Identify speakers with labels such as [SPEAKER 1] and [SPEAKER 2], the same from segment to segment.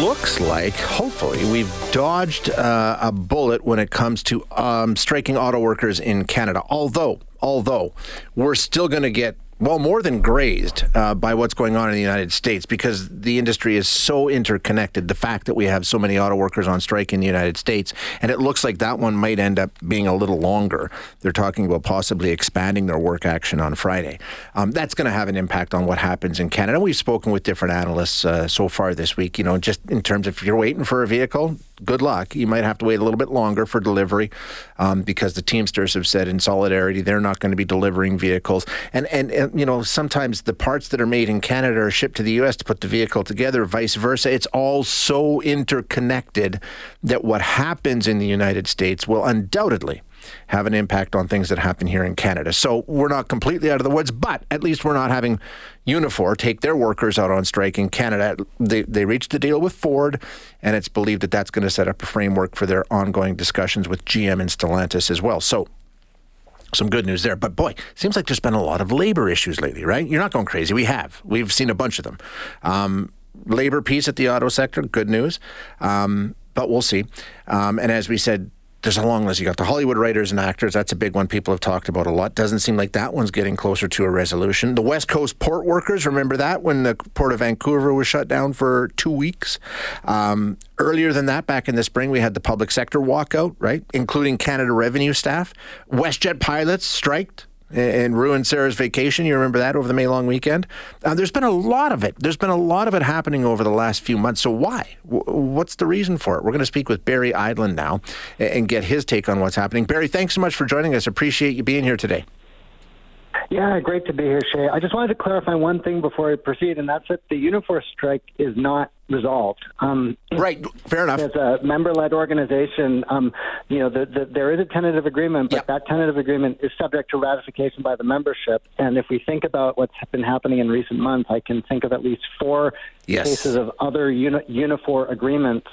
[SPEAKER 1] looks like, hopefully, we've dodged uh, a bullet when it comes to um, striking auto workers in Canada. Although, although we're still going to get well, more than grazed uh, by what's going on in the United States because the industry is so interconnected. The fact that we have so many auto workers on strike in the United States, and it looks like that one might end up being a little longer. They're talking about possibly expanding their work action on Friday. Um, that's going to have an impact on what happens in Canada. We've spoken with different analysts uh, so far this week, you know, just in terms of if you're waiting for a vehicle, good luck. You might have to wait a little bit longer for delivery um, because the Teamsters have said in solidarity they're not going to be delivering vehicles. And, and, and, you know, sometimes the parts that are made in Canada are shipped to the U.S. to put the vehicle together, vice versa. It's all so interconnected that what happens in the United States will undoubtedly have an impact on things that happen here in Canada. So we're not completely out of the woods, but at least we're not having Unifor take their workers out on strike in Canada. They, they reached a deal with Ford, and it's believed that that's going to set up a framework for their ongoing discussions with GM and Stellantis as well. So some good news there. But boy, seems like there's been a lot of labor issues lately, right? You're not going crazy. We have. We've seen a bunch of them. Um, labor peace at the auto sector, good news. Um, but we'll see. Um, and as we said, there's a long list. You got the Hollywood writers and actors. That's a big one people have talked about a lot. Doesn't seem like that one's getting closer to a resolution. The West Coast port workers, remember that when the port of Vancouver was shut down for two weeks? Um, earlier than that, back in the spring, we had the public sector walkout, right? Including Canada Revenue staff. WestJet pilots striked and ruined Sarah's vacation. You remember that over the May long weekend? Uh, there's been a lot of it. There's been a lot of it happening over the last few months. So why? W- what's the reason for it? We're going to speak with Barry Eidlin now and get his take on what's happening. Barry, thanks so much for joining us. Appreciate you being here today.
[SPEAKER 2] Yeah, great to be here, Shay. I just wanted to clarify one thing before I proceed, and that's that the Unifor strike is not resolved.
[SPEAKER 1] Um, right, fair enough.
[SPEAKER 2] As a member-led organization, um, you know, the, the, there is a tentative agreement, but yep. that tentative agreement is subject to ratification by the membership. And if we think about what's been happening in recent months, I can think of at least four yes. cases of other uni- Unifor agreements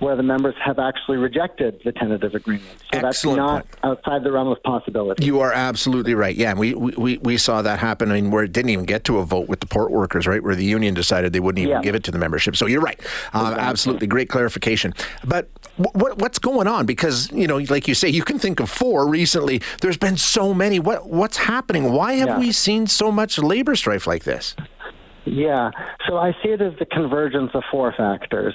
[SPEAKER 2] where the members have actually rejected the tentative agreement. So Excellent that's not point. outside the realm of possibility.
[SPEAKER 1] You are absolutely right. Yeah, we, we, we saw that happen. I mean, where it didn't even get to a vote with the port workers, right? Where the union decided they wouldn't even yeah. give it to the membership. So you're right. Um, exactly. Absolutely great clarification. But what, what's going on? Because you know, like you say, you can think of four recently. There's been so many. What what's happening? Why have yeah. we seen so much labor strife like this?
[SPEAKER 2] Yeah, so I see it as the convergence of four factors.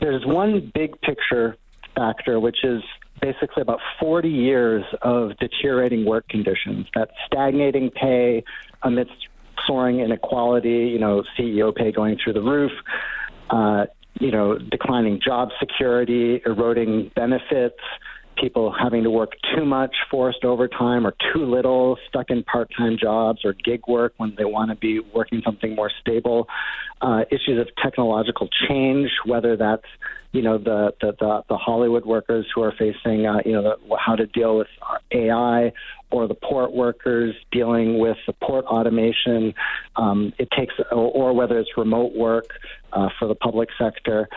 [SPEAKER 2] There's one big picture factor, which is basically about 40 years of deteriorating work conditions, that stagnating pay amidst soaring inequality, you know, CEO pay going through the roof, uh, you know, declining job security, eroding benefits, people having to work too much forced overtime or too little, stuck in part time jobs or gig work when they want to be working something more stable, uh, issues of technological change, whether that's you know the the, the, the Hollywood workers who are facing uh, you know the, how to deal with AI, or the port workers dealing with the port automation. Um, it takes or, or, whether it's remote work uh, for the public sector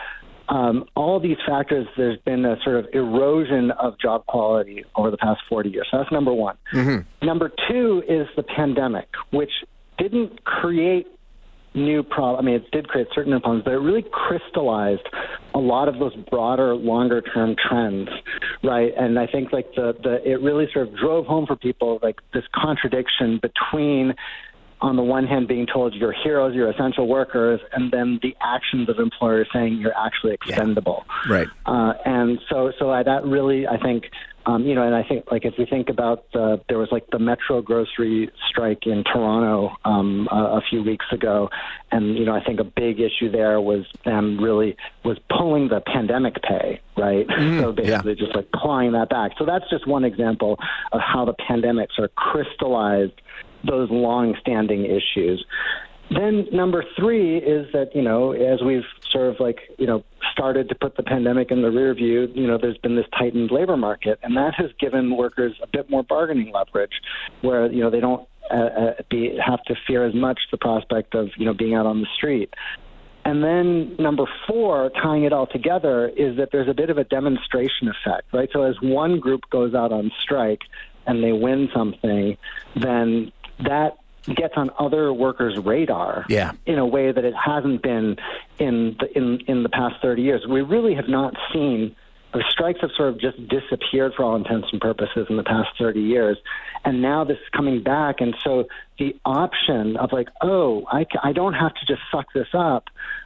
[SPEAKER 2] um, all these factors, there's been a sort of erosion of job quality over the past 40 years. So that's number one. Mm-hmm. Number two is the pandemic, which didn't create new problems. I mean, it did create certain problems, but it really crystallized a lot of those broader, longer term trends, right? And I think like the, the it really sort of drove home for people like this contradiction between on the one hand being told you're heroes, you're essential workers, and then the actions of employers saying you're actually expendable.
[SPEAKER 1] Yeah. Right.
[SPEAKER 2] Uh, and so, so I, that really, I think, um, you know, and I think like if we think about uh, there was like the Metro grocery strike in Toronto um, a, a few weeks ago, and you know I think a big issue there was them really was pulling the pandemic pay, right? Mm, so basically yeah. just like clawing that back. So that's just one example of how the pandemic sort of crystallized those long-standing issues. Then number three is that you know, as we've sort of like you know started to put the pandemic in the rear view, you know, there's been this tightened labor market, and that has given workers a bit more bargaining leverage, where you know they don't uh, uh, be have to fear as much the prospect of you know being out on the street. And then number four, tying it all together, is that there's a bit of a demonstration effect, right? So as one group goes out on strike and they win something, then that gets on other workers' radar
[SPEAKER 1] yeah.
[SPEAKER 2] in a way that it hasn't been in the in in the past 30 years. We really have not seen the strikes have sort of just disappeared for all intents and purposes in the past 30 years. And now this is coming back. And so the option of like, oh, I, I don't have to just suck this up.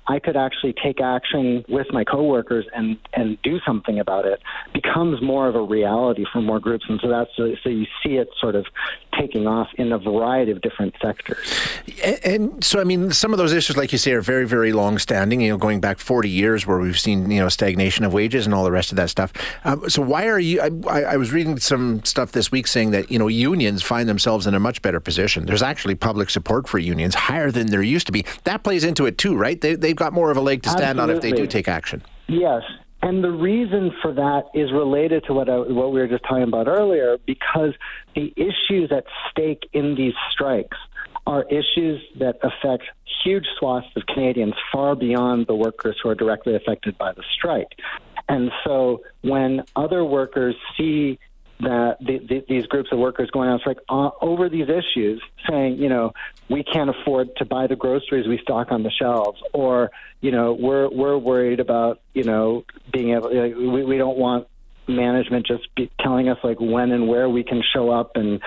[SPEAKER 2] I could actually take action with my coworkers and, and do something about it becomes more of a reality for more groups. And so that's so you see it sort of taking off in a variety of different sectors.
[SPEAKER 1] And, and so, I mean, some of those issues, like you say, are very, very long standing, you know, going back 40 years where we've seen, you know, stagnation of wages and all the rest of that stuff. Um, so why are you, I, I was reading some stuff this week saying that, you know, unions find themselves in a much better position. There's actually public support for unions higher than there used to be. That plays into it too, right? They, they've got more of a leg to stand
[SPEAKER 2] Absolutely.
[SPEAKER 1] on if they do take action.
[SPEAKER 2] Yes. And the reason for that is related to what I, what we were just talking about earlier, because the issues at stake in these strikes are issues that affect huge swaths of Canadians far beyond the workers who are directly affected by the strike. And so when other workers see that the, the, these groups of workers going on strike uh, over these issues, saying, you know, we can't afford to buy the groceries we stock on the shelves, or you know, we're we're worried about, you know, being able, like, we we don't want management just be telling us like when and where we can show up and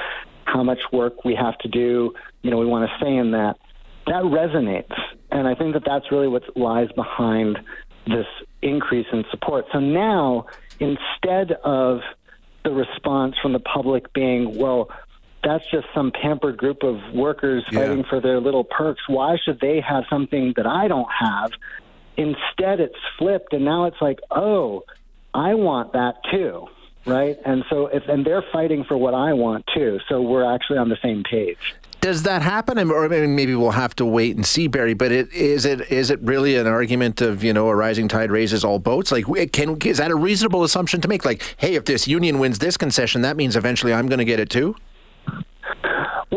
[SPEAKER 2] how much work we have to do. You know, we want to say in that. That resonates, and I think that that's really what lies behind this increase in support. So now, instead of the response from the public being, well, that's just some pampered group of workers
[SPEAKER 1] Yeah.
[SPEAKER 2] fighting for their little perks. Why should they have something that I don't have? Instead, it's flipped, and now it's like, oh, I want that too, right? And so, if and they're fighting for what I want too, so we're actually on the same page.
[SPEAKER 1] Does that happen? Or maybe maybe we'll have to wait and see, Barry. But it, is it is it really an argument of you know a rising tide raises all boats? Like, can is that a reasonable assumption to make? Like, hey, if this union wins this concession, that means eventually I'm going to get it too.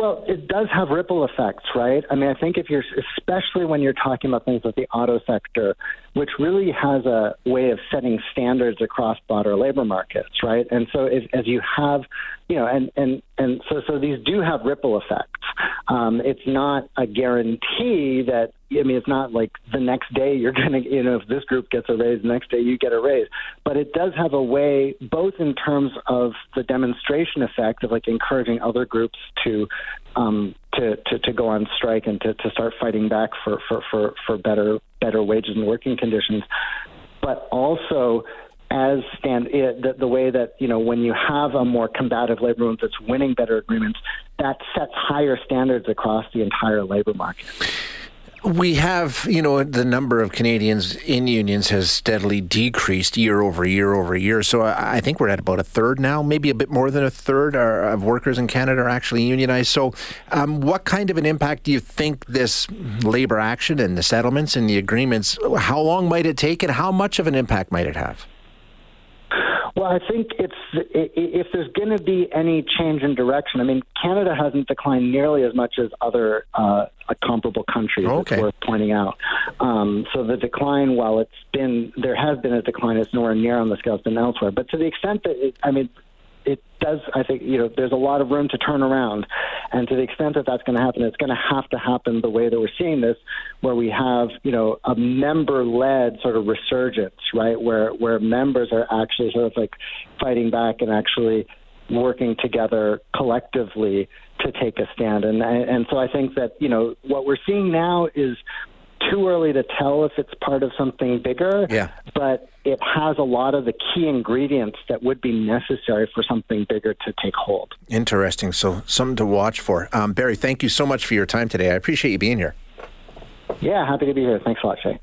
[SPEAKER 2] Well, it does have ripple effects, right? I mean, I think if you're, especially when you're talking about things like the auto sector, which really has a way of setting standards across broader labor markets, right? And so, if, as you have, you know, and and and so so these do have ripple effects. Um, it's not a guarantee that I mean, it's not like the next day you're going to, you know, if this group gets a raise, the next day you get a raise. But it does have a way, both in terms of the demonstration effect of like encouraging other groups to, um, to, to, to go on strike and to, to start fighting back for, for, for, for better, better wages and working conditions. But also, as stand it, the, the way that you know when you have a more combative labor movement that's winning better agreements, that sets higher standards across the entire labor market.
[SPEAKER 1] We have, you know, the number of Canadians in unions has steadily decreased year over year over year. So I think we're at about a third now, maybe a bit more than a third are, of workers in Canada are actually unionized. So, um, what kind of an impact do you think this labor action and the settlements and the agreements? How long might it take, and how much of an impact might it have?
[SPEAKER 2] Well, I think it's if there's going to be any change in direction. I mean, Canada hasn't declined nearly as much as other uh, comparable countries.
[SPEAKER 1] Okay.
[SPEAKER 2] It's worth pointing out. Um, so the decline, while it's been there has been a decline, it's nowhere near on the scale it's been elsewhere. But to the extent that it, I mean, it does. I think you know there's a lot of room to turn around, and to the extent that that's going to happen, it's going to have to happen the way that we're seeing this, where we have you know a member-led sort of resurgence, right? Where where members are actually sort of like fighting back and actually working together collectively to take a stand. And and so I think that you know what we're seeing now is too early to tell if it's part of something bigger.
[SPEAKER 1] Yeah.
[SPEAKER 2] But it has a lot of the key ingredients that would be necessary for something bigger to take hold.
[SPEAKER 1] Interesting. So, something to watch for. Um, Barry, thank you so much for your time today. I appreciate you being here.
[SPEAKER 2] Yeah, happy to be here. Thanks a lot, Shay.